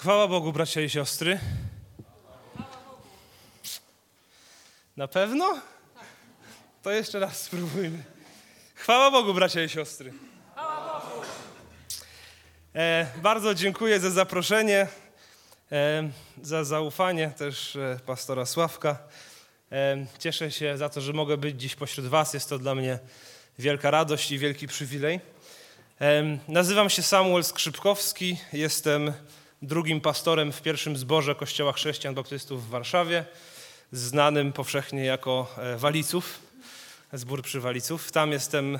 Chwała Bogu, bracia i siostry. Na pewno? To jeszcze raz spróbujmy. Chwała Bogu, bracia i siostry. E, bardzo dziękuję za zaproszenie, e, za zaufanie też e, pastora Sławka. E, cieszę się za to, że mogę być dziś pośród Was. Jest to dla mnie wielka radość i wielki przywilej. E, nazywam się Samuel Skrzypkowski. Jestem drugim pastorem w pierwszym zborze Kościoła Chrześcijan Baptystów w Warszawie, znanym powszechnie jako e, Waliców, zbór przy Waliców. Tam jestem,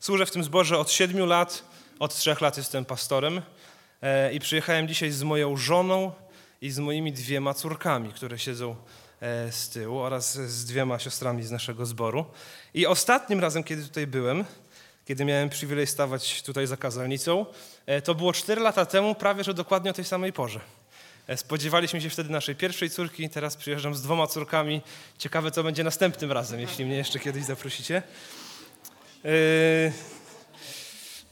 służę w tym zborze od siedmiu lat, od trzech lat jestem pastorem e, i przyjechałem dzisiaj z moją żoną i z moimi dwiema córkami, które siedzą e, z tyłu oraz z dwiema siostrami z naszego zboru. I ostatnim razem, kiedy tutaj byłem, kiedy miałem przywilej stawać tutaj za kazalnicą, to było 4 lata temu, prawie że dokładnie o tej samej porze. E, spodziewaliśmy się wtedy naszej pierwszej córki, teraz przyjeżdżam z dwoma córkami. Ciekawe, co będzie następnym razem, jeśli mnie jeszcze kiedyś zaprosicie. Yy,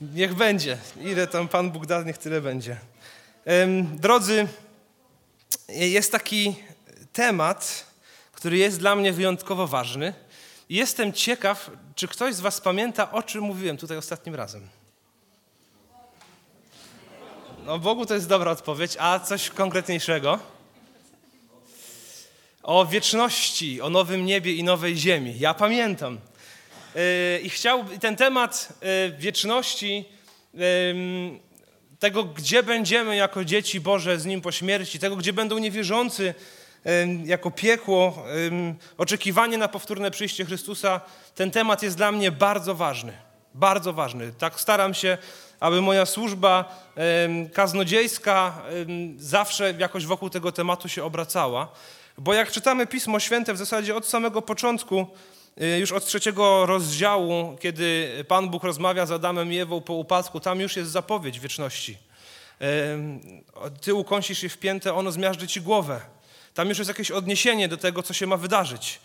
niech będzie. Ile tam Pan Bóg da, niech tyle będzie. Drodzy, jest taki temat, który jest dla mnie wyjątkowo ważny. Jestem ciekaw, czy ktoś z Was pamięta, o czym mówiłem tutaj ostatnim razem. No Bogu to jest dobra odpowiedź, a coś konkretniejszego? O wieczności, o nowym niebie i nowej ziemi. Ja pamiętam. Yy, I chciał ten temat yy, wieczności, yy, tego, gdzie będziemy jako dzieci Boże z Nim po śmierci, tego, gdzie będą niewierzący jako piekło, oczekiwanie na powtórne przyjście Chrystusa, ten temat jest dla mnie bardzo ważny. Bardzo ważny. Tak staram się aby moja służba kaznodziejska zawsze jakoś wokół tego tematu się obracała. Bo jak czytamy Pismo Święte w zasadzie od samego początku, y, już od trzeciego rozdziału, kiedy Pan Bóg rozmawia z Adamem i Ewą po upadku, tam już jest zapowiedź wieczności. Ty ukąsisz je w piętę, ono zmiażdży ci głowę. Tam już jest jakieś odniesienie do tego, co się ma wydarzyć.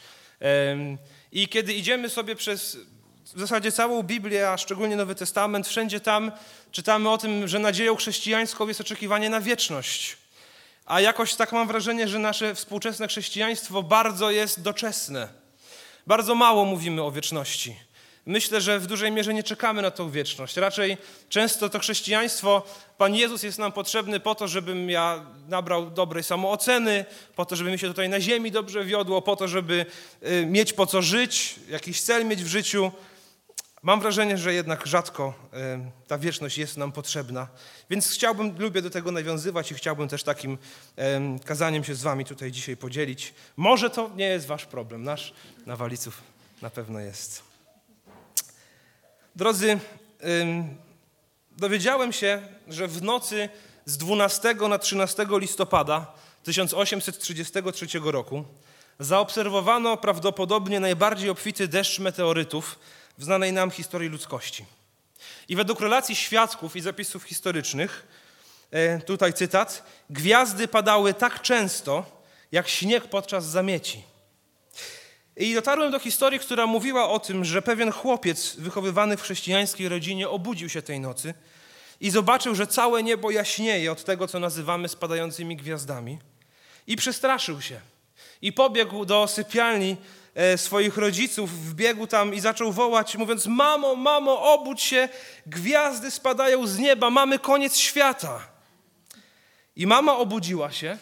I kiedy idziemy sobie przez w zasadzie całą Biblię, a szczególnie Nowy Testament, wszędzie tam czytamy o tym, że nadzieją chrześcijańską jest oczekiwanie na wieczność. A jakoś tak mam wrażenie, że nasze współczesne chrześcijaństwo bardzo jest doczesne. Bardzo mało mówimy o wieczności. Myślę, że w dużej mierze nie czekamy na tą wieczność. Raczej często to chrześcijaństwo, Pan Jezus jest nam potrzebny po to, żebym ja nabrał dobrej samooceny, po to, żeby mi się tutaj na ziemi dobrze wiodło, po to, żeby y, mieć po co żyć, jakiś cel mieć w życiu. Mam wrażenie, że jednak rzadko ta wieczność jest nam potrzebna, więc chciałbym, lubię do tego nawiązywać i chciałbym też takim kazaniem się z wami tutaj dzisiaj podzielić. Może to nie jest wasz problem, nasz na waliców na pewno jest. Drodzy, dowiedziałem się, że w nocy z 12 na 13 listopada 1833 roku zaobserwowano prawdopodobnie najbardziej obfity deszcz meteorytów, w znanej nam historii ludzkości. I według relacji świadków i zapisów historycznych, e, tutaj cytat, gwiazdy padały tak często, jak śnieg podczas zamieci. I dotarłem do historii, która mówiła o tym, że pewien chłopiec wychowywany w chrześcijańskiej rodzinie obudził się tej nocy i zobaczył, że całe niebo jaśnieje od tego, co nazywamy spadającymi gwiazdami. I przestraszył się. I pobiegł do sypialni swoich rodziców, wbiegł tam i zaczął wołać, mówiąc: Mamo, mamo, obudź się, gwiazdy spadają z nieba, mamy koniec świata. I mama obudziła się,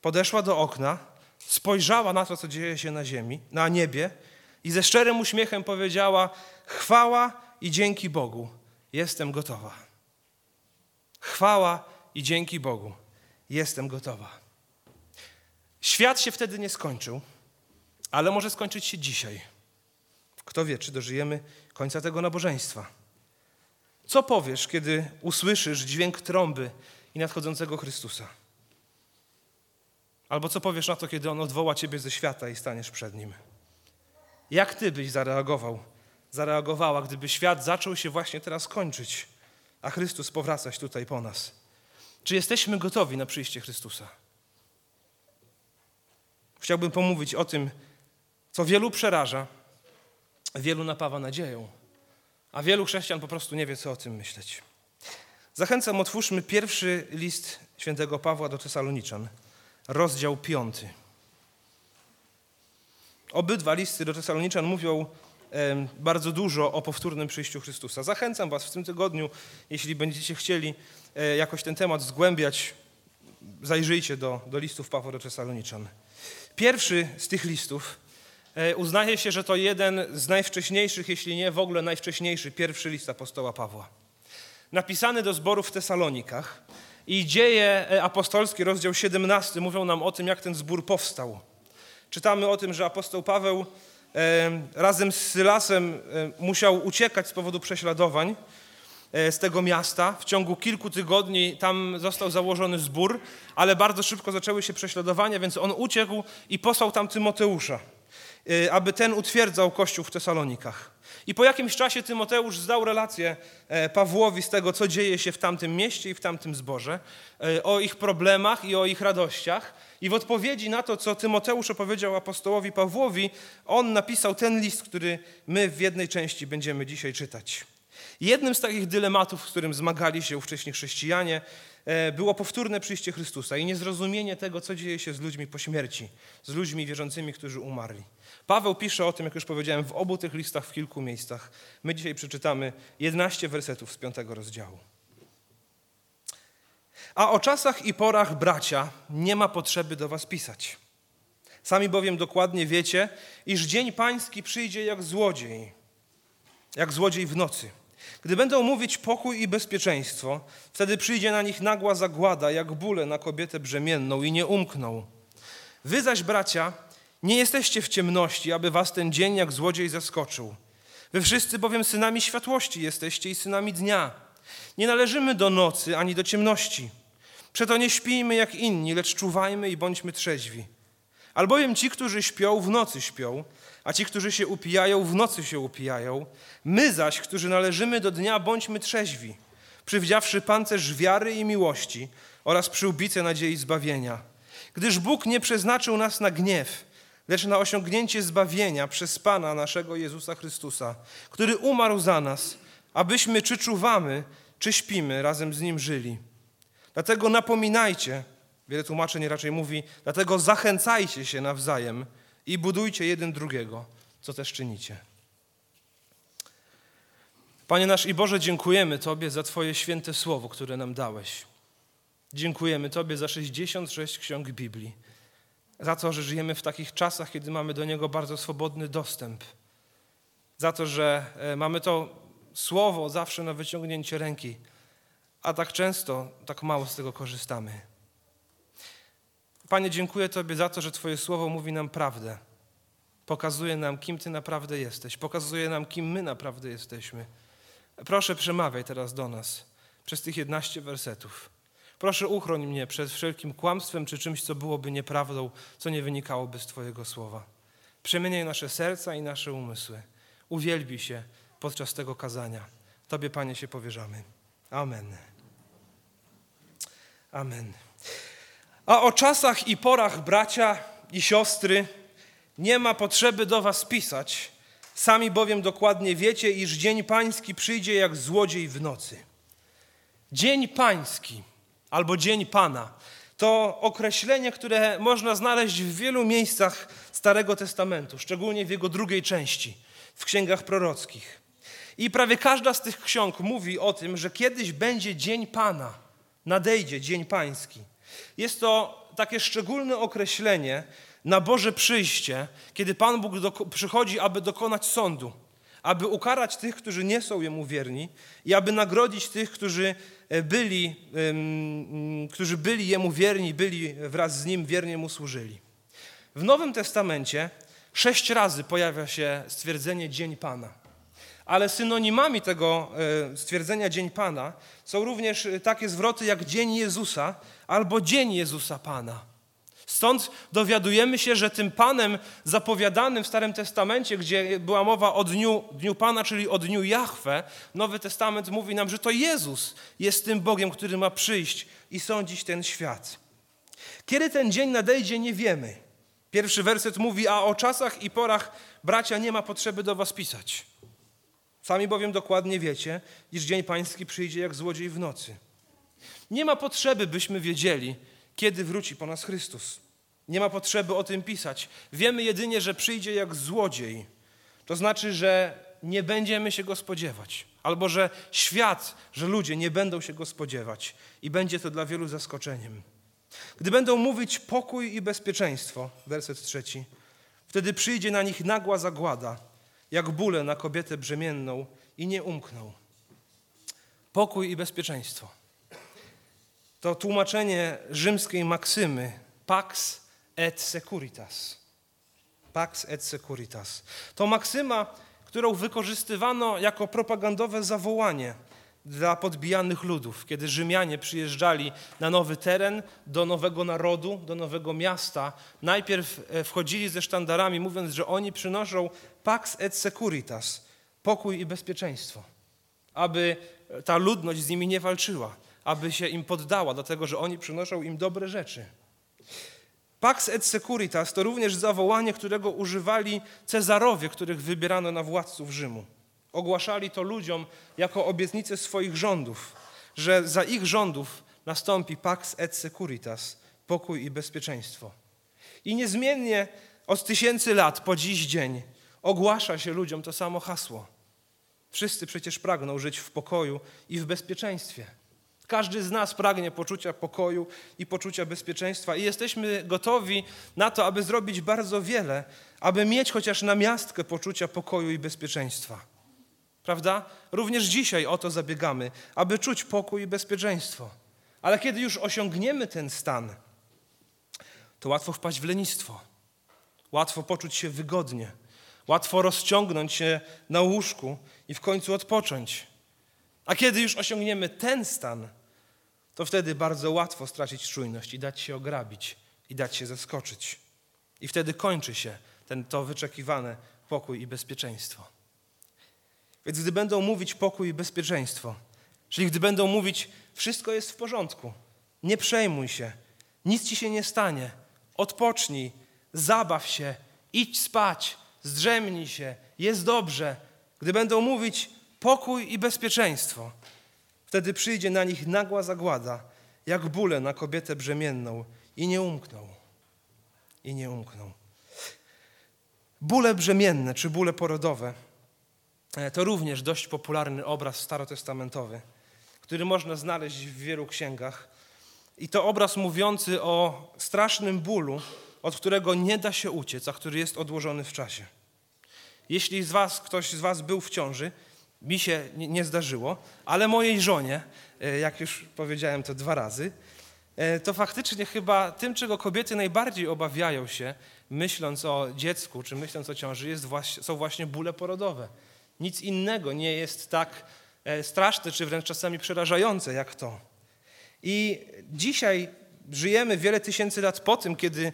podeszła do okna, spojrzała na to, co dzieje się na ziemi, na niebie i ze szczerym uśmiechem powiedziała: Chwała i dzięki Bogu, jestem gotowa. Chwała i dzięki Bogu, jestem gotowa. Świat się wtedy nie skończył ale może skończyć się dzisiaj. Kto wie, czy dożyjemy końca tego nabożeństwa. Co powiesz, kiedy usłyszysz dźwięk trąby i nadchodzącego Chrystusa? Albo co powiesz na to, kiedy On odwoła ciebie ze świata i staniesz przed Nim? Jak ty byś zareagował, zareagowała, gdyby świat zaczął się właśnie teraz kończyć, a Chrystus powracać tutaj po nas? Czy jesteśmy gotowi na przyjście Chrystusa? Chciałbym pomówić o tym, co wielu przeraża, wielu napawa nadzieją, a wielu chrześcijan po prostu nie wie, co o tym myśleć. Zachęcam, otwórzmy pierwszy list świętego Pawła do Tesaloniczan, rozdział 5. Obydwa listy do Tesaloniczan mówią bardzo dużo o powtórnym przyjściu Chrystusa. Zachęcam Was w tym tygodniu, jeśli będziecie chcieli e, jakoś ten temat zgłębiać, zajrzyjcie do, do listów Pawła do Tesaloniczan. Pierwszy z tych listów uznaje się, że to jeden z najwcześniejszych, jeśli nie w ogóle najwcześniejszy, pierwszy list apostoła Pawła. Napisany do zboru w Tesalonikach i dzieje e, apostolskie, rozdział 17, mówią nam o tym, jak ten zbór powstał. Czytamy o tym, że apostoł Paweł razem z Sylasem musiał uciekać z powodu prześladowań e, z tego miasta. W ciągu kilku tygodni tam został założony zbór, ale bardzo szybko zaczęły się prześladowania, więc on uciekł i posłał tam Tymoteusza, e, aby ten utwierdzał kościół w Tesalonikach. I po jakimś czasie Tymoteusz zdał relację e, Pawłowi z tego, co dzieje się w tamtym mieście i w tamtym zborze, o ich problemach i o ich radościach. I w odpowiedzi na to, co Tymoteusz opowiedział apostołowi Pawłowi, on napisał ten list, który my w jednej części będziemy dzisiaj czytać. Jednym z takich dylematów, z którym zmagali się ówcześni chrześcijanie, e, było powtórne przyjście Chrystusa i niezrozumienie tego, co dzieje się z ludźmi po śmierci, z ludźmi wierzącymi, którzy umarli. Paweł pisze o tym, jak już powiedziałem, w obu tych listach w kilku miejscach. My dzisiaj przeczytamy 11 wersetów z piątego rozdziału. A o czasach i porach, bracia, nie ma potrzeby do was pisać. Sami bowiem dokładnie wiecie, iż dzień pański przyjdzie jak złodziej, jak złodziej w nocy. Gdy będą mówić pokój i bezpieczeństwo, wtedy przyjdzie na nich nagła zagłada, jak bóle na kobietę brzemienną i nie umkną. Wy zaś, bracia, nie jesteście w ciemności, aby was ten dzień jak złodziej zaskoczył. Wy wszyscy bowiem synami światłości jesteście i synami dnia. Nie należymy do nocy ani do ciemności. Przeto nie śpijmy jak inni, lecz czuwajmy i bądźmy trzeźwi. Albowiem ci, którzy śpią, w nocy śpią, a ci, którzy się upijają, w nocy się upijają. My zaś, którzy należymy do dnia, bądźmy trzeźwi, przywdziawszy pancerz wiary i miłości oraz przyłbicę nadziei zbawienia. Gdyż Bóg nie przeznaczył nas na gniew, lecz na osiągnięcie zbawienia przez Pana naszego Jezusa Chrystusa, który umarł za nas, abyśmy czy czuwamy, czy śpimy, razem z Nim żyli. Dlatego napominajcie, wiele tłumaczeń raczej mówi, dlatego zachęcajcie się nawzajem i budujcie jeden drugiego, co też czynicie. Panie nasz i Boże, dziękujemy Tobie za Twoje święte słowo, które nam dałeś. Dziękujemy Tobie za 66 ksiąg Biblii, za to, że żyjemy w takich czasach, kiedy mamy do niego bardzo swobodny dostęp, za to, że e, mamy to słowo zawsze na wyciągnięcie ręki a tak często, tak mało z tego korzystamy. Panie, dziękuję Tobie za to, że Twoje słowo mówi nam prawdę. Pokazuje nam, kim Ty naprawdę jesteś. Pokazuje nam, kim my naprawdę jesteśmy. Proszę, przemawiaj teraz do nas przez tych 11 wersetów. Proszę, uchroń mnie przed wszelkim kłamstwem czy czymś, co byłoby nieprawdą, co nie wynikałoby z Twojego słowa. Przemieniaj nasze serca i nasze umysły. Uwielbi się podczas tego kazania. Tobie, Panie, się powierzamy. Amen. Amen. A o czasach i porach, bracia i siostry, nie ma potrzeby do was pisać. Sami bowiem dokładnie wiecie, iż dzień pański przyjdzie jak złodziej w nocy. Dzień pański albo dzień Pana to określenie, które można znaleźć w wielu miejscach Starego Testamentu, szczególnie w jego drugiej części, w księgach prorockich. I prawie każda z tych ksiąg mówi o tym, że kiedyś będzie dzień Pana nadejdzie dzień pański. Jest to takie szczególne określenie na Boże przyjście, kiedy Pan Bóg przychodzi, aby dokonać sądu, aby ukarać tych, którzy nie są Jemu wierni i aby nagrodzić tych, którzy e, byli, którzy byli Jemu wierni, byli wraz z Nim wiernie Mu służyli. W Nowym Testamencie sześć razy pojawia się stwierdzenie Dzień Pana. Ale synonimami tego e, stwierdzenia Dzień Pana są również e, takie zwroty jak Dzień Jezusa albo Dzień Jezusa Pana. Stąd dowiadujemy się, że tym Panem zapowiadanym w Starym Testamencie, gdzie była mowa o dniu, dniu Pana, czyli o dniu Jahwe, Nowy Testament mówi nam, że to Jezus jest tym Bogiem, który ma przyjść i sądzić ten świat. Kiedy ten dzień nadejdzie, nie wiemy. Pierwszy werset mówi, a o czasach i porach bracia nie ma potrzeby do was pisać. Sami bowiem dokładnie wiecie, iż dzień pański przyjdzie jak złodziej w nocy. Nie ma potrzeby, byśmy wiedzieli, kiedy wróci po nas Chrystus. Nie ma potrzeby o tym pisać. Wiemy jedynie, że przyjdzie jak złodziej. To znaczy, że nie będziemy się go spodziewać, albo że świat, że ludzie nie będą się go spodziewać i będzie to dla wielu zaskoczeniem. Gdy będą mówić pokój i bezpieczeństwo, werset trzeci, wtedy przyjdzie na nich nagła zagłada, jak bóle na kobietę brzemienną i nie umkną. Pokój i bezpieczeństwo. To tłumaczenie rzymskiej maksymy pax et securitas. Pax et securitas. To maksyma, którą wykorzystywano jako propagandowe zawołanie dla podbijanych ludów, kiedy Rzymianie przyjeżdżali na nowy teren, do nowego narodu, do nowego miasta. Najpierw e, wchodzili ze sztandarami, mówiąc, że oni przynoszą pax et securitas, pokój i bezpieczeństwo, aby ta ludność z nimi nie walczyła, aby się im poddała, dlatego że oni przynoszą im dobre rzeczy. Pax et securitas to również zawołanie, którego używali Cezarowie, których wybierano na władców Rzymu. Ogłaszali to ludziom jako obietnicę swoich rządów, że za ich rządów nastąpi Pax et securitas, pokój i bezpieczeństwo. I niezmiennie od tysięcy lat po dziś dzień ogłasza się ludziom to samo hasło. Wszyscy przecież pragną żyć w pokoju i w bezpieczeństwie. Każdy z nas pragnie poczucia pokoju i poczucia bezpieczeństwa i jesteśmy gotowi na to, aby zrobić bardzo wiele, aby mieć chociaż na miastkę poczucia pokoju i bezpieczeństwa. Prawda? Również dzisiaj o to zabiegamy, aby czuć pokój i bezpieczeństwo. Ale kiedy już osiągniemy ten stan, to łatwo wpaść w lenistwo. Łatwo poczuć się wygodnie. Łatwo rozciągnąć się na łóżku i w końcu odpocząć. A kiedy już osiągniemy ten stan, to wtedy bardzo łatwo stracić czujność i dać się ograbić i dać się zaskoczyć. I wtedy kończy się ten, to wyczekiwane pokój i bezpieczeństwo. Więc gdy będą mówić pokój i bezpieczeństwo, czyli gdy będą mówić wszystko jest w porządku, nie przejmuj się, nic ci się nie stanie, odpocznij, zabaw się, idź spać, zdrzemnij się, jest dobrze. Gdy będą mówić pokój i bezpieczeństwo, Wtedy przyjdzie na nich nagła zagłada, jak bóle na kobietę brzemienną i nie umkną. I nie umkną. Bóle brzemienne czy bóle porodowe e, to również dość popularny obraz starotestamentowy, który można znaleźć w wielu księgach. I to obraz mówiący o strasznym bólu, od którego nie da się uciec, a który jest odłożony w czasie. Jeśli z was, ktoś z Was był w ciąży, mi się nie zdarzyło, ale mojej żonie, e, jak już powiedziałem to dwa razy, e, to faktycznie chyba tym, czego kobiety najbardziej obawiają się, myśląc o dziecku czy myśląc o ciąży, jest właśnie, są właśnie bóle porodowe. Nic innego nie jest tak e, straszne czy wręcz czasami przerażające jak to. I dzisiaj żyjemy wiele tysięcy lat po tym, kiedy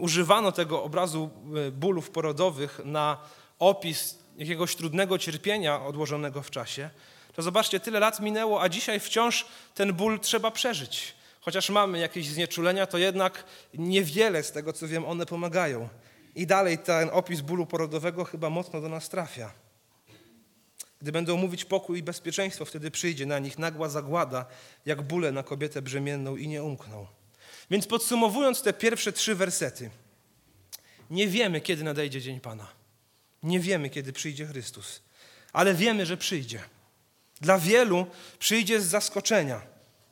używano tego obrazu bólów porodowych na opis jakiegoś trudnego cierpienia odłożonego w czasie, to zobaczcie, tyle lat minęło, a dzisiaj wciąż ten ból trzeba przeżyć. Chociaż mamy jakieś znieczulenia, to jednak niewiele z tego, co wiem, one pomagają. I dalej ten opis bólu porodowego chyba mocno do nas trafia. Gdy będą mówić pokój i bezpieczeństwo, wtedy przyjdzie na nich nagła zagłada, jak bóle na kobietę brzemienną i nie umkną. Więc podsumowując te pierwsze trzy wersety, nie wiemy, kiedy nadejdzie dzień Pana. Nie wiemy, kiedy przyjdzie Chrystus, ale wiemy, że przyjdzie. Dla wielu przyjdzie z zaskoczenia,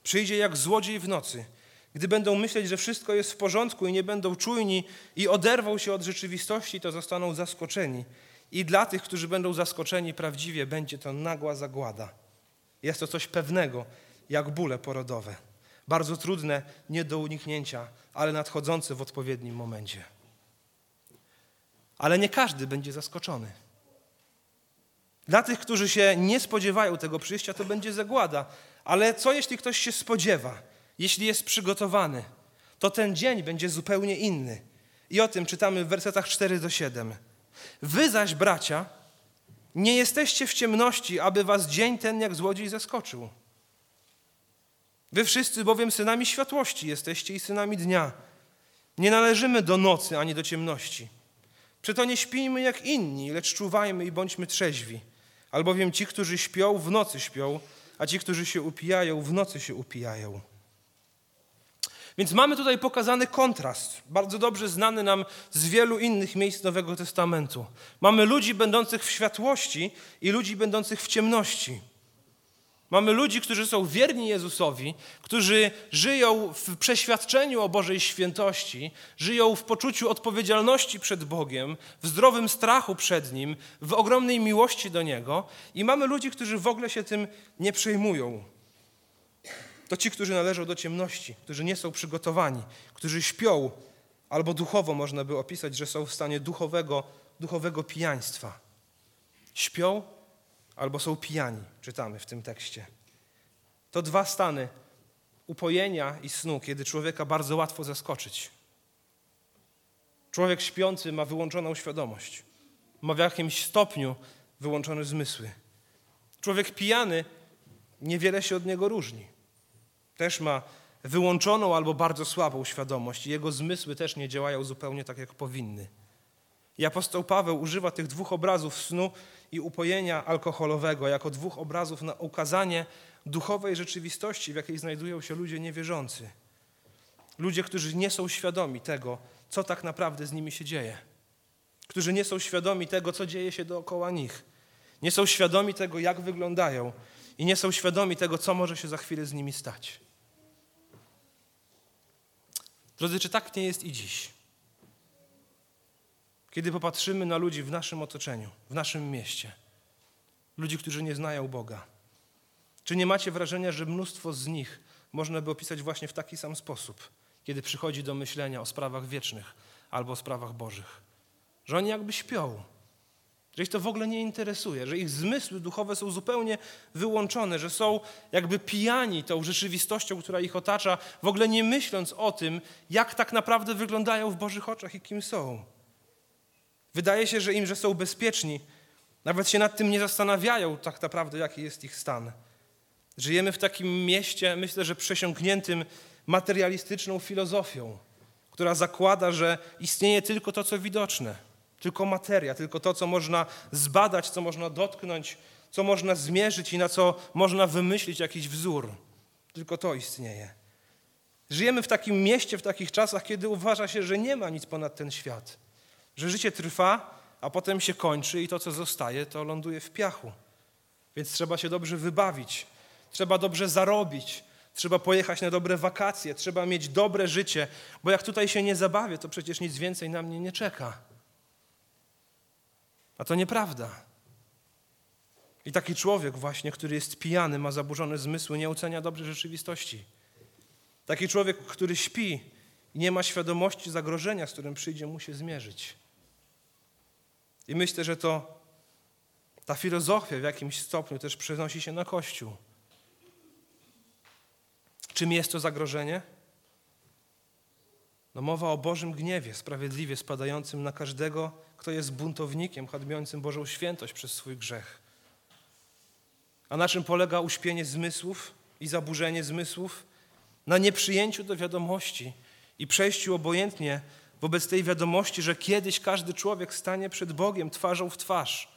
przyjdzie jak złodziej w nocy, gdy będą myśleć, że wszystko jest w porządku i nie będą czujni i oderwą się od rzeczywistości, to zostaną zaskoczeni. I dla tych, którzy będą zaskoczeni prawdziwie, będzie to nagła zagłada. Jest to coś pewnego, jak bóle porodowe. Bardzo trudne, nie do uniknięcia, ale nadchodzące w odpowiednim momencie. Ale nie każdy będzie zaskoczony. Dla tych, którzy się nie spodziewają tego przyjścia, to będzie zagłada. Ale co jeśli ktoś się spodziewa, jeśli jest przygotowany, to ten dzień będzie zupełnie inny. I o tym czytamy w wersetach 4 do 7. Wy zaś, bracia, nie jesteście w ciemności, aby was dzień ten jak złodziej zaskoczył. Wy wszyscy bowiem synami światłości jesteście i synami dnia. Nie należymy do nocy ani do ciemności. Przeto nie śpijmy jak inni, lecz czuwajmy i bądźmy trzeźwi. Albowiem ci, którzy śpią, w nocy śpią, a ci, którzy się upijają, w nocy się upijają. Więc mamy tutaj pokazany kontrast, bardzo dobrze znany nam z wielu innych miejsc Nowego Testamentu. Mamy ludzi będących w światłości i ludzi będących w ciemności. Mamy ludzi, którzy są wierni Jezusowi, którzy żyją w przeświadczeniu o Bożej świętości, żyją w poczuciu odpowiedzialności przed Bogiem, w zdrowym strachu przed Nim, w ogromnej miłości do Niego, i mamy ludzi, którzy w ogóle się tym nie przejmują. To ci, którzy należą do ciemności, którzy nie są przygotowani, którzy śpią, albo duchowo można by opisać, że są w stanie duchowego, duchowego pijaństwa. Śpią albo są pijani, czytamy w tym tekście. To dwa stany upojenia i snu, kiedy człowieka bardzo łatwo zaskoczyć. Człowiek śpiący ma wyłączoną świadomość, ma w jakimś stopniu wyłączone zmysły. Człowiek pijany niewiele się od niego różni. Też ma wyłączoną albo bardzo słabą świadomość jego zmysły też nie działają zupełnie tak, jak powinny. I apostoł Paweł używa tych dwóch obrazów snu i upojenia alkoholowego jako dwóch obrazów na ukazanie duchowej rzeczywistości, w jakiej znajdują się ludzie niewierzący. Ludzie, którzy nie są świadomi tego, co tak naprawdę z nimi się dzieje. Którzy nie są świadomi tego, co dzieje się dookoła nich. Nie są świadomi tego, jak wyglądają i nie są świadomi tego, co może się za chwilę z nimi stać. Drodzy, czy tak nie jest i dziś? Kiedy popatrzymy na ludzi w naszym otoczeniu, w naszym mieście, ludzi, którzy nie znają Boga, czy nie macie wrażenia, że mnóstwo z nich można by opisać właśnie w taki sam sposób, kiedy przychodzi do myślenia o sprawach wiecznych albo o sprawach bożych? Że oni jakby śpią, że ich to w ogóle nie interesuje, że ich zmysły duchowe są zupełnie wyłączone, że są jakby pijani tą rzeczywistością, która ich otacza, w ogóle nie myśląc o tym, jak tak naprawdę wyglądają w Bożych oczach i kim są. Wydaje się, że im, że są bezpieczni, nawet się nad tym nie zastanawiają tak naprawdę, jaki jest ich stan. Żyjemy w takim mieście, myślę, że przesiąkniętym materialistyczną filozofią, która zakłada, że istnieje tylko to, co widoczne, tylko materia, tylko to, co można zbadać, co można dotknąć, co można zmierzyć i na co można wymyślić jakiś wzór. Tylko to istnieje. Żyjemy w takim mieście, w takich czasach, kiedy uważa się, że nie ma nic ponad ten świat że życie trwa, a potem się kończy i to, co zostaje, to ląduje w piachu. Więc trzeba się dobrze wybawić, trzeba dobrze zarobić, trzeba pojechać na dobre wakacje, trzeba mieć dobre życie, bo jak tutaj się nie zabawię, to przecież nic więcej na mnie nie czeka. A to nieprawda. I taki człowiek właśnie, który jest pijany, ma zaburzone zmysły, nie ocenia dobrze rzeczywistości. Taki człowiek, który śpi i nie ma świadomości zagrożenia, z którym przyjdzie mu się zmierzyć. I myślę, że to ta filozofia w jakimś stopniu też przenosi się na Kościół. Czym jest to zagrożenie? No mowa o Bożym gniewie, sprawiedliwie spadającym na każdego, kto jest buntownikiem, hańbiącym Bożą świętość przez swój grzech. A na czym polega uśpienie zmysłów i zaburzenie zmysłów? Na nieprzyjęciu do wiadomości i przejściu obojętnie wobec tej wiadomości, że kiedyś każdy człowiek stanie przed Bogiem twarzą w twarz,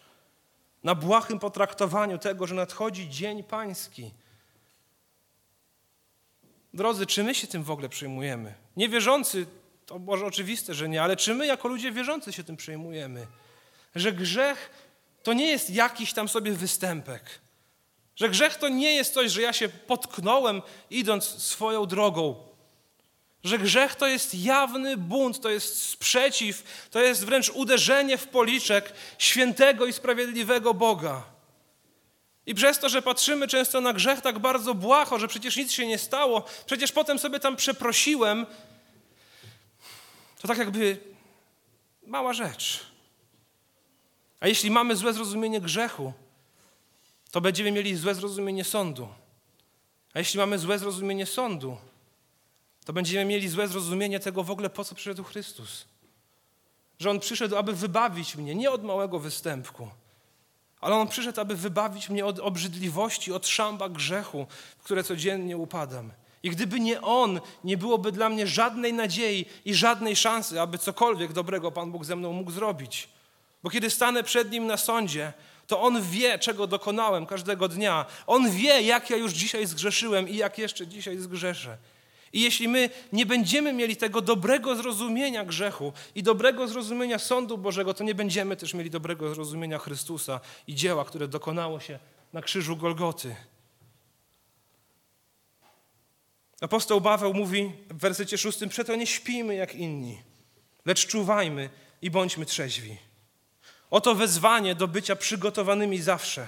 na błahym potraktowaniu tego, że nadchodzi dzień pański. Drodzy, czy my się tym w ogóle przejmujemy? Niewierzący, to może oczywiste, że nie, ale czy my jako ludzie wierzący się tym przejmujemy? Że grzech to nie jest jakiś tam sobie występek. Że grzech to nie jest coś, że ja się potknąłem idąc swoją drogą, że grzech to jest jawny bunt, to jest sprzeciw, to jest wręcz uderzenie w policzek świętego i sprawiedliwego Boga. I przez to, że patrzymy często na grzech tak bardzo błaho, że przecież nic się nie stało, przecież potem sobie tam przeprosiłem, to tak jakby mała rzecz. A jeśli mamy złe zrozumienie grzechu, to będziemy mieli złe zrozumienie sądu. A jeśli mamy złe zrozumienie sądu, to będziemy mieli złe zrozumienie tego w ogóle, po co przyszedł Chrystus. Że On przyszedł, aby wybawić mnie, nie od małego występku, ale On przyszedł, aby wybawić mnie od obrzydliwości, od szamba grzechu, w które codziennie upadam. I gdyby nie On, nie byłoby dla mnie żadnej nadziei i żadnej szansy, aby cokolwiek dobrego Pan Bóg ze mną mógł zrobić. Bo kiedy stanę przed Nim na sądzie, to On wie, czego dokonałem każdego dnia. On wie, jak ja już dzisiaj zgrzeszyłem i jak jeszcze dzisiaj zgrzeszę. I jeśli my nie będziemy mieli tego dobrego zrozumienia grzechu i dobrego zrozumienia sądu Bożego, to nie będziemy też mieli dobrego zrozumienia Chrystusa i dzieła, które dokonało się na krzyżu Golgoty. Apostoł Paweł mówi w wersecie szóstym, przeto nie śpijmy jak inni, lecz czuwajmy i bądźmy trzeźwi. Oto wezwanie do bycia przygotowanymi zawsze.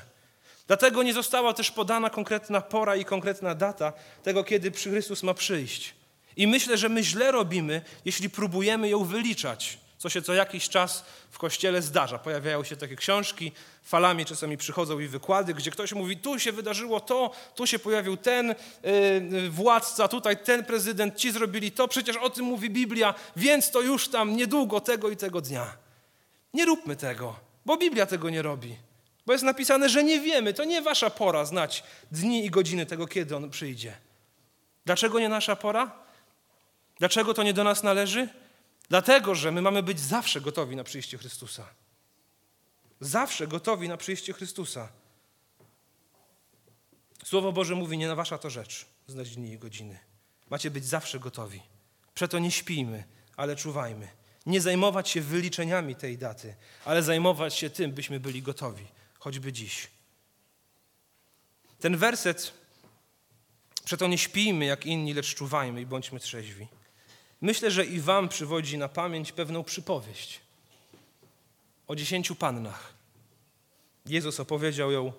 Dlatego nie została też podana konkretna pora i konkretna data tego, kiedy Chrystus ma przyjść. I myślę, że my źle robimy, jeśli próbujemy ją wyliczać, co się co jakiś czas w kościele zdarza. Pojawiają się takie książki, falami czasami przychodzą i wykłady, gdzie ktoś mówi, tu się wydarzyło to, tu się pojawił ten yy, władca, tutaj ten prezydent, ci zrobili to, przecież o tym mówi Biblia, więc to już tam niedługo tego i tego dnia. Nie róbmy tego, bo Biblia tego nie robi. Bo jest napisane, że nie wiemy, to nie wasza pora znać dni i godziny tego, kiedy on przyjdzie. Dlaczego nie nasza pora? Dlaczego to nie do nas należy? Dlatego, że my mamy być zawsze gotowi na przyjście Chrystusa. Zawsze gotowi na przyjście Chrystusa. Słowo Boże mówi, nie na wasza to rzecz, znać dni i godziny. Macie być zawsze gotowi. Przeto nie śpijmy, ale czuwajmy. Nie zajmować się wyliczeniami tej daty, ale zajmować się tym, byśmy byli gotowi, choćby dziś. Ten werset, przeto nie śpijmy jak inni, lecz czuwajmy i bądźmy trzeźwi. Myślę, że i wam przywodzi na pamięć pewną przypowieść o dziesięciu pannach. Jezus opowiedział ją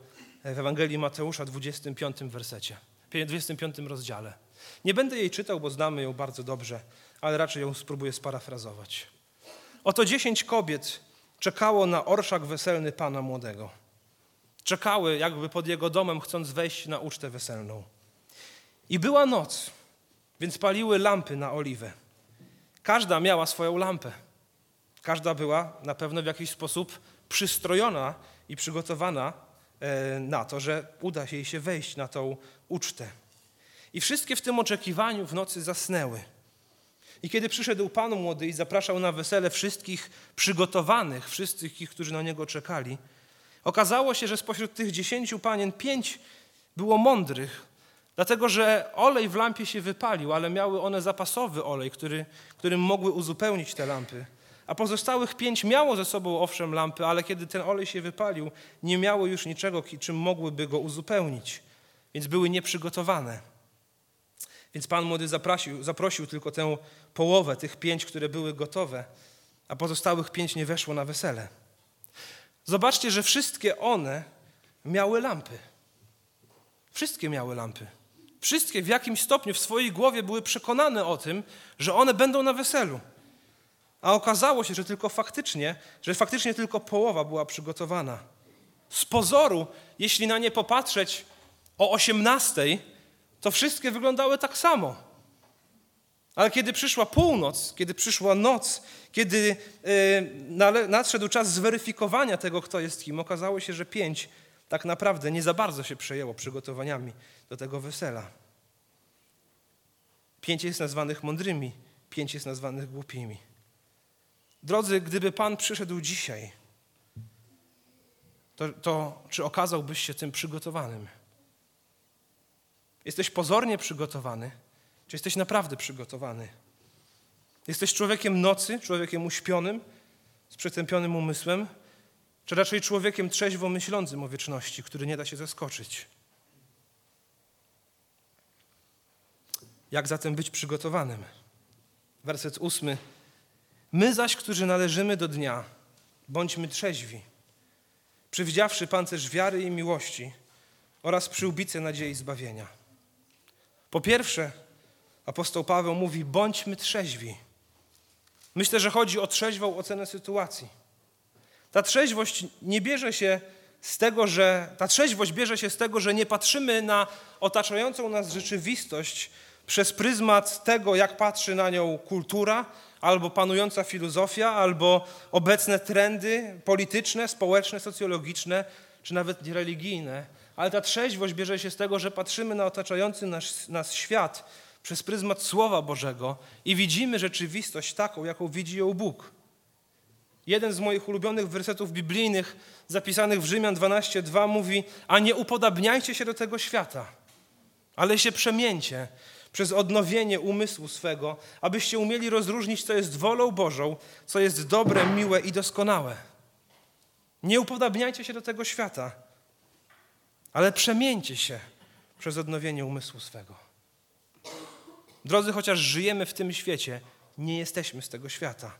w Ewangelii Mateusza, 25 wersecie, 25 rozdziale. Nie będę jej czytał, bo znamy ją bardzo dobrze, ale raczej ją spróbuję sparafrazować. Oto dziesięć kobiet czekało na orszak weselny Pana młodego. Czekały jakby pod jego domem, chcąc wejść na ucztę weselną. I była noc, więc paliły lampy na oliwę. Każda miała swoją lampę. Każda była na pewno w jakiś sposób przystrojona i przygotowana e, na to, że uda jej się wejść na tą ucztę. I wszystkie w tym oczekiwaniu w nocy zasnęły. I kiedy przyszedł Pan młody i zapraszał na wesele wszystkich przygotowanych, wszystkich, którzy na niego czekali, okazało się, że spośród tych dziesięciu panien pięć było mądrych, dlatego że olej w lampie się wypalił, ale miały one zapasowy olej, który, którym mogły uzupełnić te lampy. A pozostałych pięć miało ze sobą owszem lampy, ale kiedy ten olej się wypalił, nie miało już niczego, czym mogłyby go uzupełnić, więc były nieprzygotowane. Więc Pan młody zaprosił, zaprosił tylko tę połowę, tych pięć, które były gotowe, a pozostałych pięć nie weszło na wesele. Zobaczcie, że wszystkie one miały lampy. Wszystkie miały lampy. Wszystkie w jakimś stopniu w swojej głowie były przekonane o tym, że one będą na weselu. A okazało się, że tylko faktycznie, że faktycznie tylko połowa była przygotowana. Z pozoru, jeśli na nie popatrzeć o 18, to wszystkie wyglądały tak samo. Ale kiedy przyszła północ, kiedy przyszła noc, kiedy yy, nadszedł czas zweryfikowania tego, kto jest kim, okazało się, że pięć tak naprawdę nie za bardzo się przejęło przygotowaniami do tego wesela. Pięć jest nazwanych mądrymi, pięć jest nazwanych głupimi. Drodzy, gdyby Pan przyszedł dzisiaj, to, to czy okazałbyś się tym przygotowanym? Jesteś pozornie przygotowany, czy jesteś naprawdę przygotowany? Jesteś człowiekiem nocy, człowiekiem uśpionym, z przetępionym umysłem, czy raczej człowiekiem trzeźwo myślącym o wieczności, który nie da się zaskoczyć? Jak zatem być przygotowanym? Werset ósmy. My zaś, którzy należymy do dnia, bądźmy trzeźwi, przywdziawszy pancerz wiary i miłości oraz przyłbice nadziei zbawienia. Po pierwsze, apostoł Paweł mówi: bądźmy trzeźwi. Myślę, że chodzi o trzeźwą ocenę sytuacji. Ta trzeźwość nie bierze się z tego, że ta trzeźwość bierze się z tego, że nie patrzymy na otaczającą nas rzeczywistość przez pryzmat tego, jak patrzy na nią kultura, albo panująca filozofia, albo obecne trendy polityczne, społeczne, socjologiczne, czy nawet religijne. Ale ta trzeźwość bierze się z tego, że patrzymy na otaczający nas, nas świat przez pryzmat Słowa Bożego i widzimy rzeczywistość taką, jaką widzi ją Bóg. Jeden z moich ulubionych wersetów biblijnych, zapisanych w Rzymian 12:2 mówi: A nie upodabniajcie się do tego świata, ale się przemieńcie przez odnowienie umysłu swego, abyście umieli rozróżnić, co jest wolą Bożą, co jest dobre, miłe i doskonałe. Nie upodabniajcie się do tego świata, ale przemieńcie się przez odnowienie umysłu swego. Drodzy, chociaż żyjemy w tym świecie, nie jesteśmy z tego świata.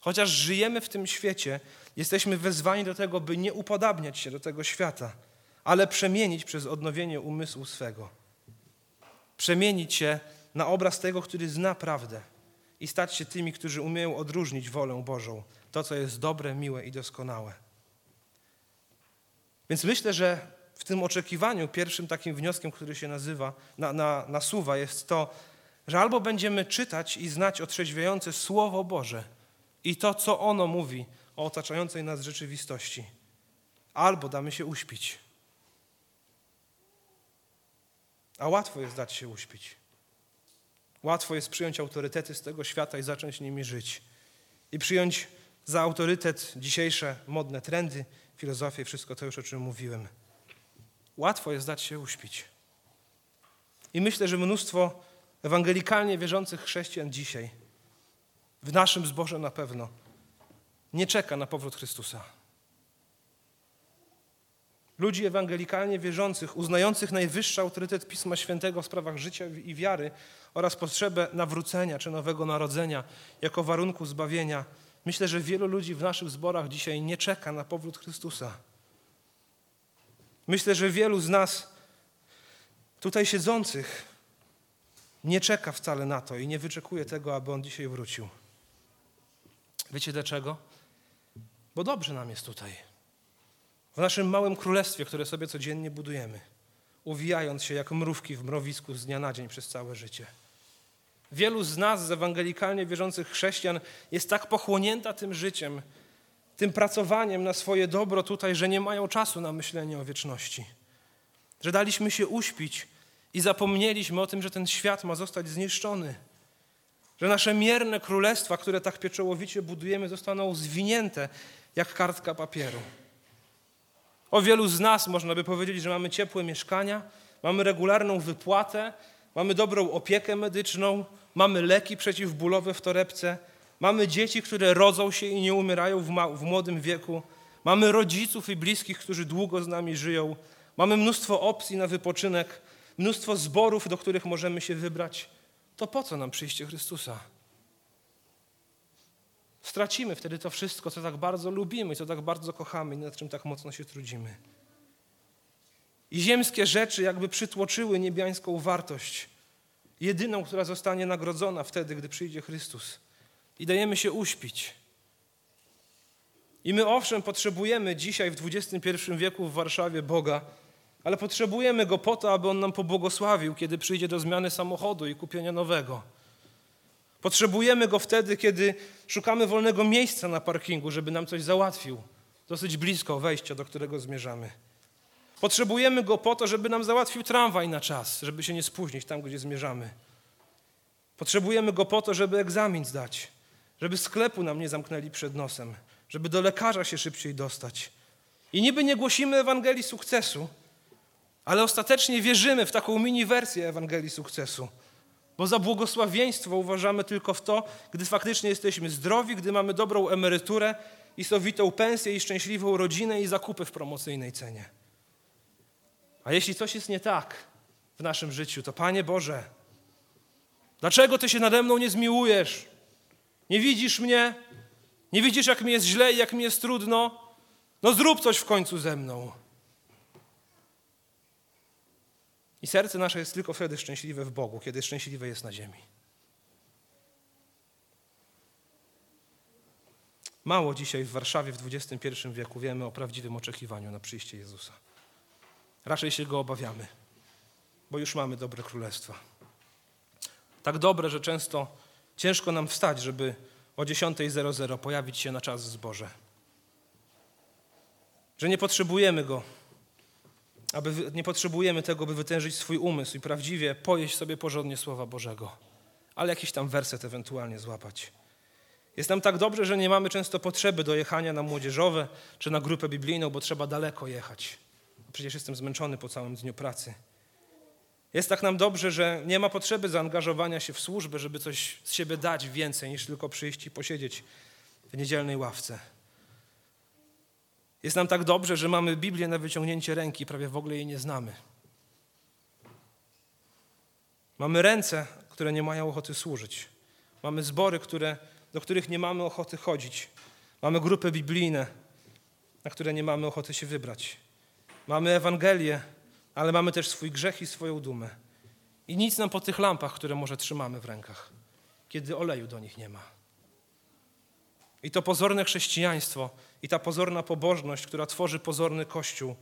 Chociaż żyjemy w tym świecie, jesteśmy wezwani do tego, by nie upodabniać się do tego świata, ale przemienić przez odnowienie umysłu swego. Przemienić się na obraz tego, który zna prawdę i stać się tymi, którzy umieją odróżnić wolę Bożą, to, co jest dobre, miłe i doskonałe. Więc myślę, że w tym oczekiwaniu pierwszym takim wnioskiem, który się nazywa, na, na, nasuwa, jest to, że albo będziemy czytać i znać otrzeźwiające Słowo Boże i to, co ono mówi o otaczającej nas rzeczywistości, albo damy się uśpić. A łatwo jest dać się uśpić. Łatwo jest przyjąć autorytety z tego świata i zacząć nimi żyć. I przyjąć za autorytet dzisiejsze modne trendy, filozofię, wszystko to już o czym mówiłem. Łatwo jest dać się uśpić. I myślę, że mnóstwo ewangelikalnie wierzących chrześcijan dzisiaj, w naszym zborze na pewno, nie czeka na powrót Chrystusa. Ludzi ewangelikalnie wierzących, uznających najwyższy autorytet Pisma Świętego w sprawach życia i wiary oraz potrzebę nawrócenia czy nowego narodzenia jako warunku zbawienia, myślę, że wielu ludzi w naszych zborach dzisiaj nie czeka na powrót Chrystusa. Myślę, że wielu z nas tutaj siedzących nie czeka wcale na to i nie wyczekuje tego, aby on dzisiaj wrócił. Wiecie dlaczego? Bo dobrze nam jest tutaj. W naszym małym królestwie, które sobie codziennie budujemy, uwijając się jak mrówki w mrowisku z dnia na dzień przez całe życie. Wielu z nas, z ewangelikalnie wierzących chrześcijan, jest tak pochłonięta tym życiem, tym pracowaniem na swoje dobro tutaj, że nie mają czasu na myślenie o wieczności. Że daliśmy się uśpić i zapomnieliśmy o tym, że ten świat ma zostać zniszczony. Że nasze mierne królestwa, które tak pieczołowicie budujemy, zostaną zwinięte jak kartka papieru. O wielu z nas można by powiedzieć, że mamy ciepłe mieszkania, mamy regularną wypłatę, mamy dobrą opiekę medyczną, mamy leki przeciwbólowe w torebce, mamy dzieci, które rodzą się i nie umierają w, w młodym wieku, mamy rodziców i bliskich, którzy długo z nami żyją, mamy mnóstwo opcji na wypoczynek, mnóstwo zborów, do których możemy się wybrać. To po co nam przyjście Chrystusa? Stracimy wtedy to wszystko, co tak bardzo lubimy, co tak bardzo kochamy nad czym tak mocno się trudzimy. I ziemskie rzeczy jakby przytłoczyły niebiańską wartość, jedyną, która zostanie nagrodzona wtedy, gdy przyjdzie Chrystus. I dajemy się uśpić. I my owszem potrzebujemy dzisiaj w XXI wieku w Warszawie Boga, ale potrzebujemy Go po to, aby On nam pobłogosławił, kiedy przyjdzie do zmiany samochodu i kupienia nowego. Potrzebujemy Go wtedy, kiedy szukamy wolnego miejsca na parkingu, żeby nam coś załatwił, dosyć blisko wejścia, do którego zmierzamy. Potrzebujemy Go po to, żeby nam załatwił tramwaj na czas, żeby się nie spóźnić tam, gdzie zmierzamy. Potrzebujemy Go po to, żeby egzamin zdać, żeby sklepu nam nie zamknęli przed nosem, żeby do lekarza się szybciej dostać. I niby nie głosimy Ewangelii sukcesu, ale ostatecznie wierzymy w taką mini wersję Ewangelii sukcesu. Bo za błogosławieństwo uważamy tylko w to, gdy faktycznie jesteśmy zdrowi, gdy mamy dobrą emeryturę i sowitą pensję i szczęśliwą rodzinę i zakupy w promocyjnej cenie. A jeśli coś jest nie tak w naszym życiu, to Panie Boże, dlaczego Ty się nade mną nie zmiłujesz? Nie widzisz mnie? Nie widzisz, jak mi jest źle i jak mi jest trudno? No zrób coś w końcu ze mną. I serce nasze jest tylko wtedy szczęśliwe w Bogu, kiedy szczęśliwe jest na ziemi. Mało dzisiaj w Warszawie w XXI wieku wiemy o prawdziwym oczekiwaniu na przyjście Jezusa. Raczej się go obawiamy, bo już mamy dobre królestwa. Tak dobre, że często ciężko nam wstać, żeby o 10.00 pojawić się na czas w zborze. Że nie potrzebujemy go aby nie potrzebujemy tego, by wytężyć swój umysł i prawdziwie pojeść sobie porządnie Słowa Bożego, ale jakiś tam werset ewentualnie złapać. Jest nam tak dobrze, że nie mamy często potrzeby do jechania na młodzieżowe czy na grupę biblijną, bo trzeba daleko jechać. Przecież jestem zmęczony po całym dniu pracy. Jest tak nam dobrze, że nie ma potrzeby zaangażowania się w służbę, żeby coś z siebie dać więcej niż tylko przyjść i posiedzieć w niedzielnej ławce. Jest nam tak dobrze, że mamy Biblię na wyciągnięcie ręki, prawie w ogóle jej nie znamy. Mamy ręce, które nie mają ochoty służyć. Mamy zbory, które, do których nie mamy ochoty chodzić. Mamy grupy biblijne, na które nie mamy ochoty się wybrać. Mamy Ewangelię, ale mamy też swój grzech i swoją dumę. I nic nam po tych lampach, które może trzymamy w rękach, kiedy oleju do nich nie ma. I to pozorne chrześcijaństwo i ta pozorna pobożność, która tworzy pozorny kościół,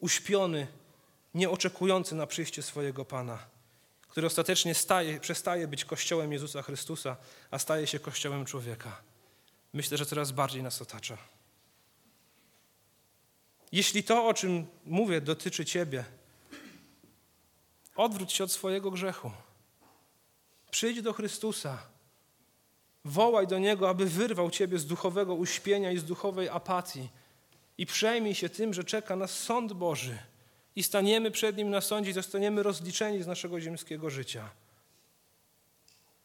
uśpiony, nieoczekujący na przyjście swojego Pana, który ostatecznie staje, przestaje być kościołem Jezusa Chrystusa, a staje się kościołem człowieka. Myślę, że coraz bardziej nas otacza. Jeśli to, o czym mówię, dotyczy Ciebie, odwróć się od swojego grzechu. Przyjdź do Chrystusa. Wołaj do Niego, aby wyrwał Ciebie z duchowego uśpienia i z duchowej apatii. I przejmij się tym, że czeka nas sąd Boży. I staniemy przed Nim na sądzie i zostaniemy rozliczeni z naszego ziemskiego życia.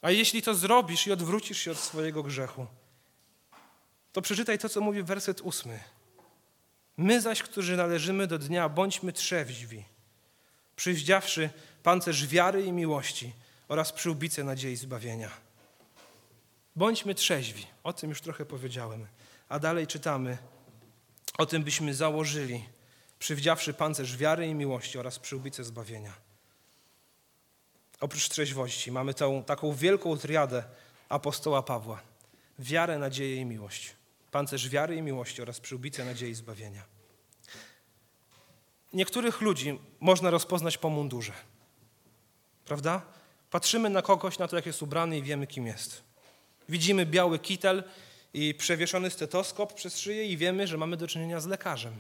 A jeśli to zrobisz i odwrócisz się od swojego grzechu, to przeczytaj to, co mówi werset ósmy. My zaś, którzy należymy do dnia, bądźmy trzeźwi, przywdziawszy pancerz wiary i miłości oraz przyłbicę nadziei zbawienia. Bądźmy trzeźwi, o tym już trochę powiedziałem. A dalej czytamy, o tym byśmy założyli, przywdziawszy pancerz wiary i miłości oraz przyłbicę zbawienia. Oprócz trzeźwości mamy tą taką wielką triadę apostoła Pawła. Wiarę, nadzieję i miłość pancerz wiary i miłości oraz przyłbicę nadziei zbawienia. Niektórych ludzi można rozpoznać po mundurze. Prawda? Patrzymy na kogoś, na to, jak jest ubrany i wiemy, kim jest. Widzimy biały kitel i przewieszony stetoskop przez szyję i wiemy, że mamy do czynienia z lekarzem.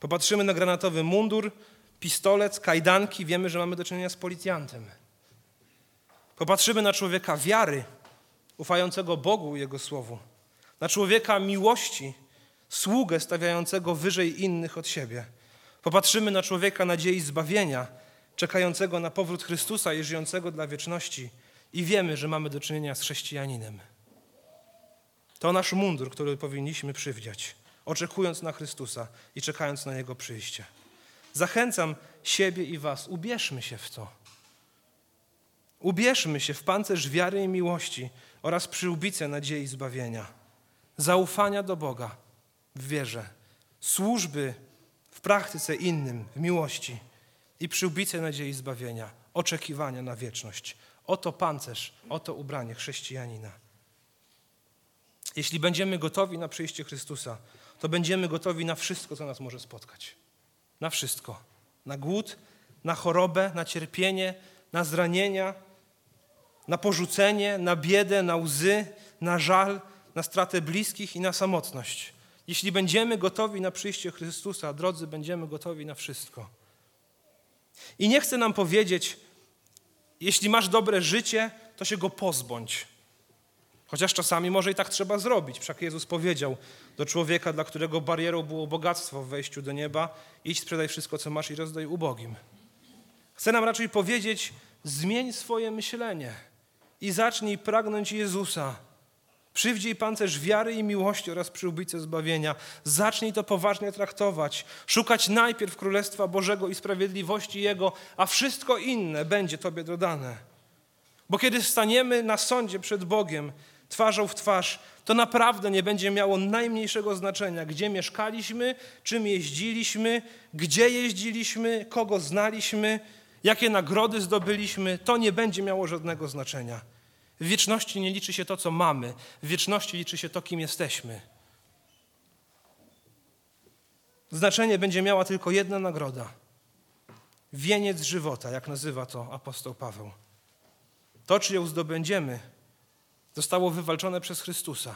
Popatrzymy na granatowy mundur, pistolet, kajdanki, wiemy, że mamy do czynienia z policjantem. Popatrzymy na człowieka wiary, ufającego Bogu i Jego Słowu na człowieka miłości, sługę stawiającego wyżej innych od siebie. Popatrzymy na człowieka nadziei zbawienia, czekającego na powrót Chrystusa i żyjącego dla wieczności i wiemy, że mamy do czynienia z chrześcijaninem. To nasz mundur, który powinniśmy przywdziać, oczekując na Chrystusa i czekając na Jego przyjście. Zachęcam siebie i Was, ubierzmy się w to. Ubierzmy się w pancerz wiary i miłości oraz przyłbicę nadziei zbawienia zaufania do Boga w wierze, służby w praktyce innym, w miłości i przyłbice nadziei zbawienia, oczekiwania na wieczność. Oto pancerz, oto ubranie chrześcijanina. Jeśli będziemy gotowi na przyjście Chrystusa, to będziemy gotowi na wszystko, co nas może spotkać. Na wszystko. Na głód, na chorobę, na cierpienie, na zranienia, na porzucenie, na biedę, na łzy, na żal, na stratę bliskich i na samotność. Jeśli będziemy gotowi na przyjście Chrystusa, drodzy, będziemy gotowi na wszystko. I nie chcę nam powiedzieć, jeśli masz dobre życie, to się go pozbądź. Chociaż czasami może i tak trzeba zrobić. Wszak Jezus powiedział do człowieka, dla którego barierą było bogactwo w wejściu do nieba: idź, sprzedaj wszystko, co masz i rozdaj ubogim. Chcę nam raczej powiedzieć: zmień swoje myślenie i zacznij pragnąć Jezusa Przywdziej pancerz wiary i miłości oraz przyłbice zbawienia. Zacznij to poważnie traktować. Szukać najpierw Królestwa Bożego i sprawiedliwości Jego, a wszystko inne będzie Tobie dodane. Bo kiedy staniemy na sądzie przed Bogiem, twarzą w twarz, to naprawdę nie będzie miało najmniejszego znaczenia, gdzie mieszkaliśmy, czym jeździliśmy, gdzie jeździliśmy, kogo znaliśmy, jakie nagrody zdobyliśmy. To nie będzie miało żadnego znaczenia. W wieczności nie liczy się to, co mamy, w wieczności liczy się to, kim jesteśmy. Znaczenie będzie miała tylko jedna nagroda wieniec żywota, jak nazywa to apostoł Paweł. To, czy ją zdobędziemy, zostało wywalczone przez Chrystusa.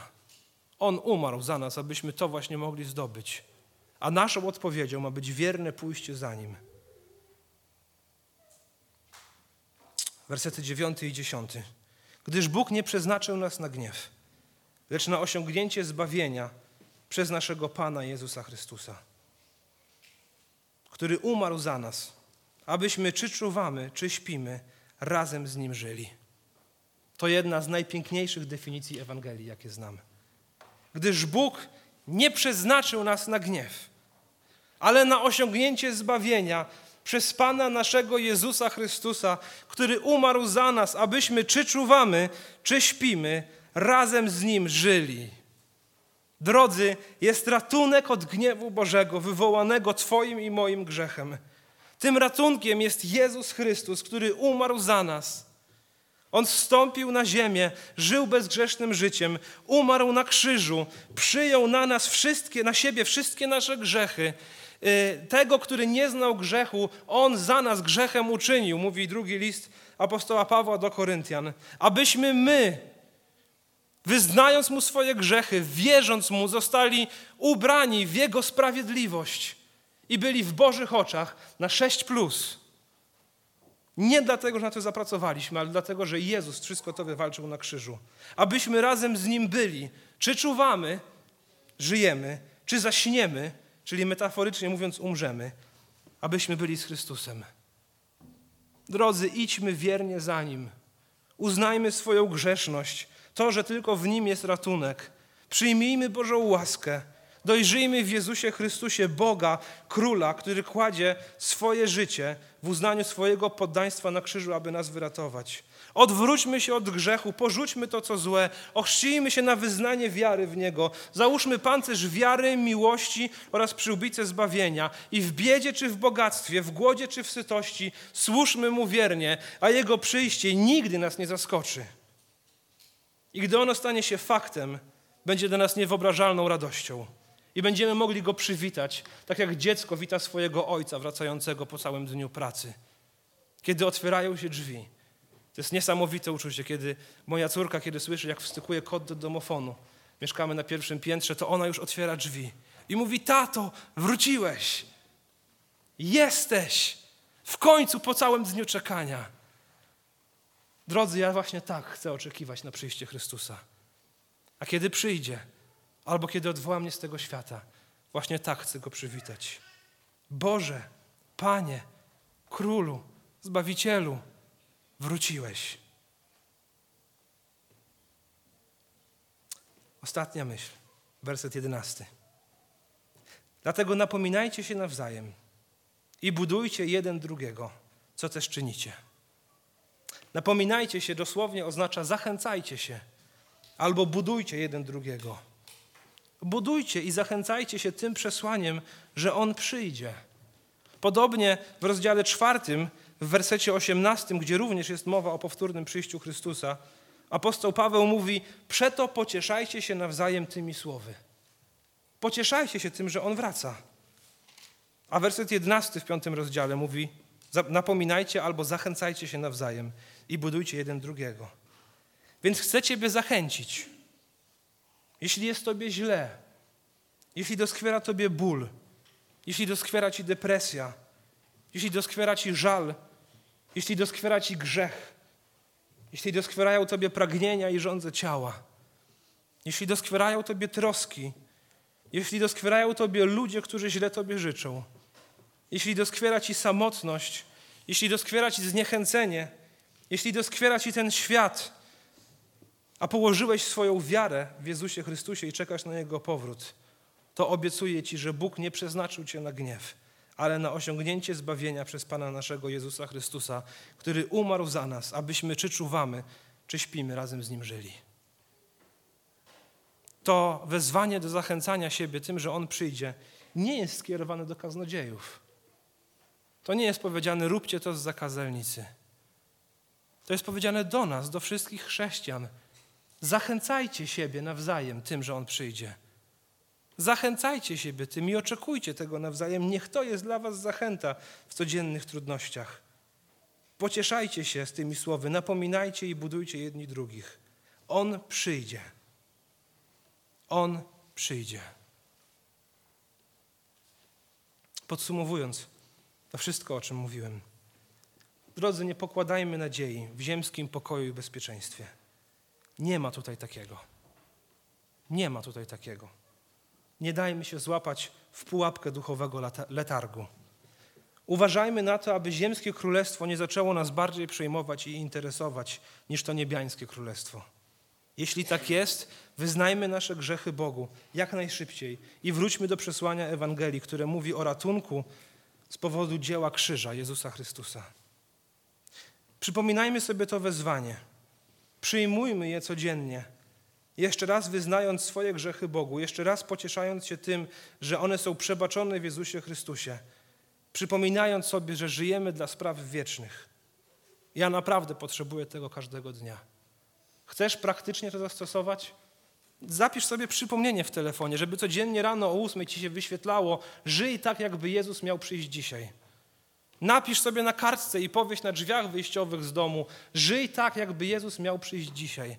On umarł za nas, abyśmy to właśnie mogli zdobyć. A naszą odpowiedzią ma być wierne pójście za nim. Wersety 9 i 10 gdyż Bóg nie przeznaczył nas na gniew, lecz na osiągnięcie zbawienia przez naszego Pana Jezusa Chrystusa, który umarł za nas, abyśmy czy czuwamy, czy śpimy, razem z Nim żyli. To jedna z najpiękniejszych definicji Ewangelii, jakie znamy. Gdyż Bóg nie przeznaczył nas na gniew, ale na osiągnięcie zbawienia przez Pana naszego Jezusa Chrystusa, który umarł za nas, abyśmy czy czuwamy, czy śpimy, razem z Nim żyli. Drodzy, jest ratunek od gniewu Bożego, wywołanego Twoim i moim grzechem. Tym ratunkiem jest Jezus Chrystus, który umarł za nas. On wstąpił na ziemię, żył bezgrzesznym życiem, umarł na krzyżu, przyjął na nas wszystkie, na siebie wszystkie nasze grzechy. Y, tego, który nie znał grzechu, on za nas grzechem uczynił, mówi drugi list apostoła Pawła do Koryntian, abyśmy my, wyznając mu swoje grzechy, wierząc mu, zostali ubrani w jego sprawiedliwość i byli w Bożych oczach na 6 plus. Nie dlatego, że na to zapracowaliśmy, ale dlatego, że Jezus wszystko to wywalczył na krzyżu. Abyśmy razem z Nim byli. Czy czuwamy, żyjemy, czy zaśniemy, czyli metaforycznie mówiąc umrzemy, abyśmy byli z Chrystusem. Drodzy, idźmy wiernie za Nim. Uznajmy swoją grzeszność, to, że tylko w Nim jest ratunek. Przyjmijmy Bożą łaskę Dojrzyjmy w Jezusie Chrystusie Boga, Króla, który kładzie swoje życie w uznaniu swojego poddaństwa na krzyżu, aby nas wyratować. Odwróćmy się od grzechu, porzućmy to, co złe, ochrzcijmy się na wyznanie wiary w Niego, załóżmy pancerz wiary, miłości oraz przyłbicę zbawienia i w biedzie czy w bogactwie, w głodzie czy w sytości służmy Mu wiernie, a Jego przyjście nigdy nas nie zaskoczy. I gdy ono stanie się faktem, będzie dla nas niewyobrażalną radością i będziemy mogli go przywitać, tak jak dziecko wita swojego ojca wracającego po całym dniu pracy. Kiedy otwierają się drzwi. To jest niesamowite uczucie, kiedy moja córka, kiedy słyszy, jak wstykuje kod do domofonu, mieszkamy na pierwszym piętrze, to ona już otwiera drzwi i mówi: Tato, wróciłeś. Jesteś. W końcu po całym dniu czekania. Drodzy, ja właśnie tak chcę oczekiwać na przyjście Chrystusa. A kiedy przyjdzie, albo kiedy odwoła mnie z tego świata. Właśnie tak chcę Go przywitać. Boże, Panie, Królu, Zbawicielu, wróciłeś. Ostatnia myśl, werset jedenasty. Dlatego napominajcie się nawzajem i budujcie jeden drugiego, co też czynicie. Napominajcie się dosłownie oznacza zachęcajcie się albo budujcie jeden drugiego. Budujcie i zachęcajcie się tym przesłaniem, że On przyjdzie. Podobnie w rozdziale czwartym, w wersecie osiemnastym, gdzie również jest mowa o powtórnym przyjściu Chrystusa, apostoł Paweł mówi: Przeto pocieszajcie się nawzajem tymi słowy. Pocieszajcie się tym, że On wraca. A werset jedenasty w piątym rozdziale mówi: Napominajcie albo zachęcajcie się nawzajem i budujcie jeden drugiego. Więc chcę Ciebie zachęcić jeśli jest Tobie źle, jeśli doskwiera Tobie ból, jeśli doskwiera Ci depresja, jeśli doskwiera Ci żal, jeśli doskwiera Ci grzech, jeśli doskwierają Tobie pragnienia i żądze ciała, jeśli doskwierają Tobie troski, jeśli doskwierają Tobie ludzie, którzy źle Tobie życzą, jeśli doskwiera Ci samotność, jeśli doskwiera Ci zniechęcenie, jeśli doskwiera Ci ten świat, a położyłeś swoją wiarę w Jezusie Chrystusie i czekasz na Jego powrót, to obiecuję Ci, że Bóg nie przeznaczył Cię na gniew, ale na osiągnięcie zbawienia przez Pana naszego Jezusa Chrystusa, który umarł za nas, abyśmy czy czuwamy, czy śpimy, razem z Nim żyli. To wezwanie do zachęcania siebie tym, że On przyjdzie, nie jest skierowane do kaznodziejów. To nie jest powiedziane, róbcie to z zakazelnicy. To jest powiedziane do nas, do wszystkich chrześcijan, Zachęcajcie siebie nawzajem tym, że On przyjdzie. Zachęcajcie siebie tym i oczekujcie tego nawzajem. Niech to jest dla Was zachęta w codziennych trudnościach. Pocieszajcie się z tymi słowy, napominajcie i budujcie jedni drugich. On przyjdzie. On przyjdzie. Podsumowując to wszystko, o czym mówiłem. Drodzy, nie pokładajmy nadziei w ziemskim pokoju i bezpieczeństwie. Nie ma tutaj takiego. Nie ma tutaj takiego. Nie dajmy się złapać w pułapkę duchowego letargu. Uważajmy na to, aby ziemskie królestwo nie zaczęło nas bardziej przejmować i interesować niż to niebiańskie królestwo. Jeśli tak jest, wyznajmy nasze grzechy Bogu jak najszybciej i wróćmy do przesłania Ewangelii, które mówi o ratunku z powodu dzieła krzyża Jezusa Chrystusa. Przypominajmy sobie to wezwanie. Przyjmujmy je codziennie. Jeszcze raz wyznając swoje grzechy Bogu, jeszcze raz pocieszając się tym, że one są przebaczone w Jezusie Chrystusie, przypominając sobie, że żyjemy dla spraw wiecznych. Ja naprawdę potrzebuję tego każdego dnia. Chcesz praktycznie to zastosować? Zapisz sobie przypomnienie w telefonie, żeby codziennie rano o ósmej ci się wyświetlało, żyj tak, jakby Jezus miał przyjść dzisiaj. Napisz sobie na kartce i powieś na drzwiach wyjściowych z domu, żyj tak, jakby Jezus miał przyjść dzisiaj.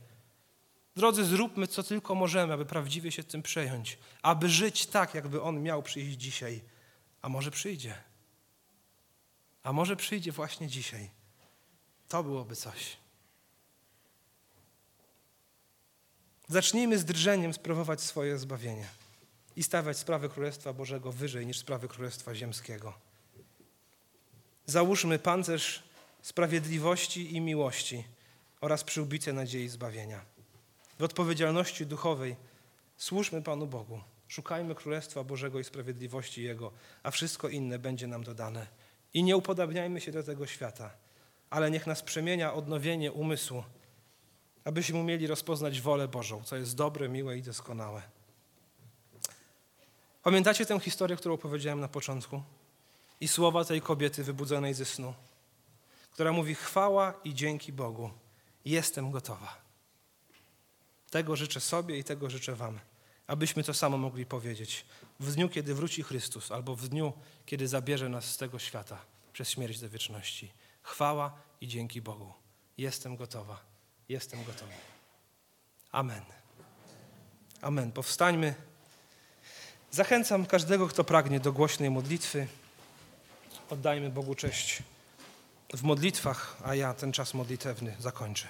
Drodzy, zróbmy co tylko możemy, aby prawdziwie się tym przejąć, aby żyć tak, jakby On miał przyjść dzisiaj. A może przyjdzie. A może przyjdzie właśnie dzisiaj. To byłoby coś. Zacznijmy z drżeniem sprawować swoje zbawienie i stawiać sprawy Królestwa Bożego wyżej niż sprawy Królestwa Ziemskiego. Załóżmy pancerz sprawiedliwości i miłości oraz przyłbice nadziei zbawienia. W odpowiedzialności duchowej służmy Panu Bogu. Szukajmy Królestwa Bożego i sprawiedliwości Jego, a wszystko inne będzie nam dodane. I nie upodabniajmy się do tego świata, ale niech nas przemienia odnowienie umysłu abyśmy umieli rozpoznać wolę Bożą, co jest dobre, miłe i doskonałe. Pamiętacie tę historię, którą opowiedziałem na początku? I słowa tej kobiety wybudzonej ze snu, która mówi: Chwała i dzięki Bogu, jestem gotowa. Tego życzę sobie i tego życzę Wam, abyśmy to samo mogli powiedzieć w dniu, kiedy wróci Chrystus, albo w dniu, kiedy zabierze nas z tego świata przez śmierć do wieczności. Chwała i dzięki Bogu. Jestem gotowa. Jestem gotowy. Amen. Amen. Powstańmy. Zachęcam każdego, kto pragnie do głośnej modlitwy. Oddajmy Bogu cześć w modlitwach, a ja ten czas modlitewny zakończę.